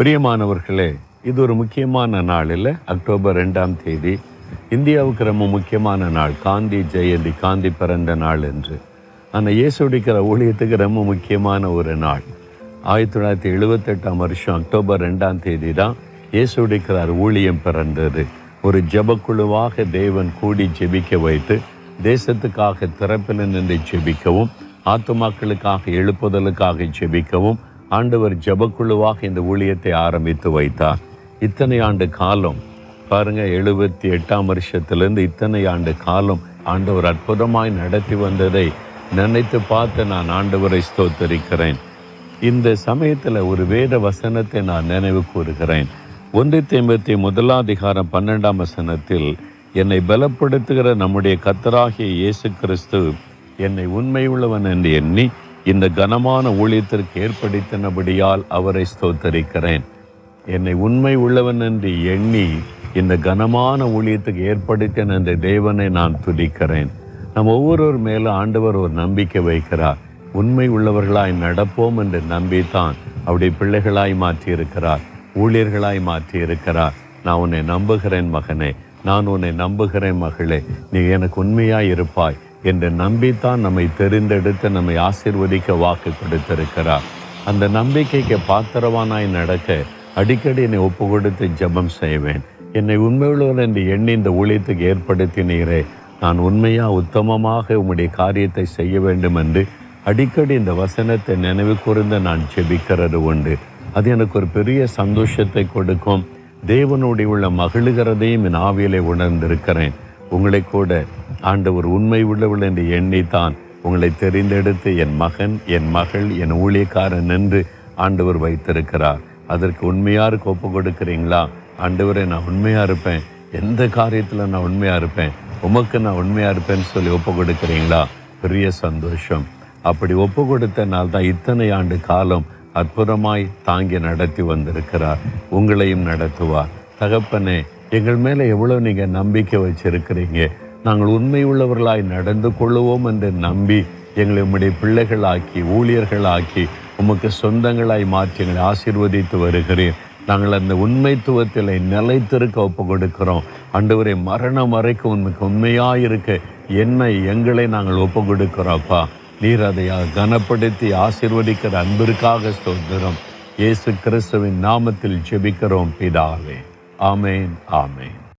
பிரியமானவர்களே இது ஒரு முக்கியமான நாள் இல்லை? அக்டோபர் ரெண்டாம் தேதி. இந்தியாவுக்கு ரொம்ப முக்கியமான நாள். காந்தி ஜெயந்தி காந்தி பிறந்த நாள் என்று. ஆனால் இயேசுடிக்கிற ஊழியத்துக்கு ரொம்ப முக்கியமான ஒரு நாள். ஆயிரத்தி தொள்ளாயிரத்தி எழுபத்தெட்டாம் வருஷம் அக்டோபர் ரெண்டாம் தேதி தான் இயேசுடிக்கிறார் ஊழியம் பிறந்தது. ஒரு ஜபக்குழுவாக தேவன் கூடி ஜெபிக்க வைத்து தேசத்துக்காக திறப்பில் நின்று ஜெபிக்கவும் ஆத்துமாக்களுக்காக எழுப்புதலுக்காக ஜெபிக்கவும் ஆண்டவர் ஜபக்குழுவாக இந்த ஊழியத்தை ஆரம்பித்து வைத்தார். இத்தனை ஆண்டு காலம் பாருங்க எழுபத்தி எட்டாம் வருஷத்திலிருந்து இத்தனை ஆண்டு காலம் ஆண்டவர் அற்புதமாய் நடத்தி வந்ததை நினைத்து பார்த்து நான் ஆண்டவரை ஸ்தோத்தரிக்கிறேன். இந்த சமயத்தில் ஒரு வேத வசனத்தை நான் நினைவு கூறுகிறேன். ஒன்று தேம்பத்தி முதலாதிகாரம் பன்னெண்டாம் வசனத்தில் என்னை பலப்படுத்துகிற நம்முடைய கத்தராகிய இயேசு கிறிஸ்து என்னை உண்மையுள்ளவன் என்று எண்ணி இந்த கனமான ஊழியத்திற்கு ஏற்படுத்தினபடியால் அவரை ஸ்தோத்தரிக்கிறேன். என்னை உண்மை உள்ளவன் என்று எண்ணி இந்த கனமான ஊழியத்துக்கு ஏற்படுத்தின அந்த தேவனை நான் துதிக்கிறேன். நம் ஒவ்வொருவர் மேலும் ஆண்டவர் ஒரு நம்பிக்கை வைக்கிறார். உண்மை உள்ளவர்களாய் நடப்போம் என்று நம்பித்தான் அவருடைய பிள்ளைகளாய் மாற்றி இருக்கிறார் ஊழியர்களாய் மாற்றி இருக்கிறார் நான் உன்னை நம்புகிறேன் மகனே. நான் உன்னை நம்புகிறேன் மகளே. நீ எனக்கு உண்மையாய் இருப்பாய். என்று நம்பித்தான் நம்மை தெரிந்தெடுத்து நம்மை ஆசீர்வதிக்க வாக்கு கொடுத்திருக்கிறார். அந்த நம்பிக்கைக்கு பாத்திரவானாய் நடக்க அடிக்கடி என்னை ஒப்பு கொடுத்து ஜெபம் செய்வேன். என்னை உண்மையுள்ளவர் என்று எண்ணி இந்த ஊழியத்துக்கு ஏற்படுத்தினீரே. நான் உண்மையாக உத்தமமாக உம்முடைய காரியத்தை செய்ய வேண்டும் என்று அடிக்கடி இந்த வசனத்தை நினைவு கூர்ந்து நான் ஜெபிக்கிறது உண்டு. அது எனக்கு ஒரு பெரிய சந்தோஷத்தை கொடுக்கும். தேவனுடைய உள்ள மகிழுகிறதையும் என் ஆவியிலே உணர்ந்திருக்கிறேன். உங்களை கூட ஆண்டவர் உண்மை உள்ளவள் என்று எண்ணித்தான். உங்களை தெரிந்தெடுத்து என் மகன் என் மகள் என் ஊழியக்காரன் என்று ஆண்டவர் வைத்திருக்கிறார். அதற்கு உண்மையாருக்கு ஒப்பு கொடுக்குறீங்களா? ஆண்டவரை நான் உண்மையாக இருப்பேன். எந்த காரியத்தில் நான் உண்மையாக இருப்பேன்? உமக்கு நான் உண்மையாக இருப்பேன்னு சொல்லி ஒப்பு கொடுக்குறீங்களா? பெரிய சந்தோஷம். அப்படி ஒப்பு கொடுத்தனால் தான் இத்தனை ஆண்டு காலம் அற்புதமாய் தாங்கி நடத்தி வந்திருக்கிறார். உங்களையும் நடத்துவார். தகப்பனே எங்கள் மேலே எவ்வளோ நீங்கள் நம்பிக்கை வச்சிருக்கிறீங்க? நாங்கள் உண்மை உள்ளவர்களாய் நடந்து கொள்ளுவோம் என்று நம்பி எங்களை உம்முடைய பிள்ளைகளாக்கி ஊழியர்களாக்கி உமக்கு சொந்தங்களாய் மாற்றி எங்களை ஆசீர்வதித்து வருகிறேன் நாங்கள் அந்த உண்மைத்துவத்தில் நிலைத்திருக்க ஒப்பு கொடுக்கிறோம் அன்றுவரை மரணம் வரைக்கும் உண்மைக்கு உண்மையாயிருக்க என்னை எங்களை நாங்கள் ஒப்பு கொடுக்கிறோம்ப்பா நீர் அதை கனப்படுத்தி ஆசீர்வதிக்கிற அன்பிற்காக ஸ்தோத்திரம். இயேசு கிறிஸ்துவின் நாமத்தில் ஜெபிக்கிறோம் பிதாவே. Amen. Amen.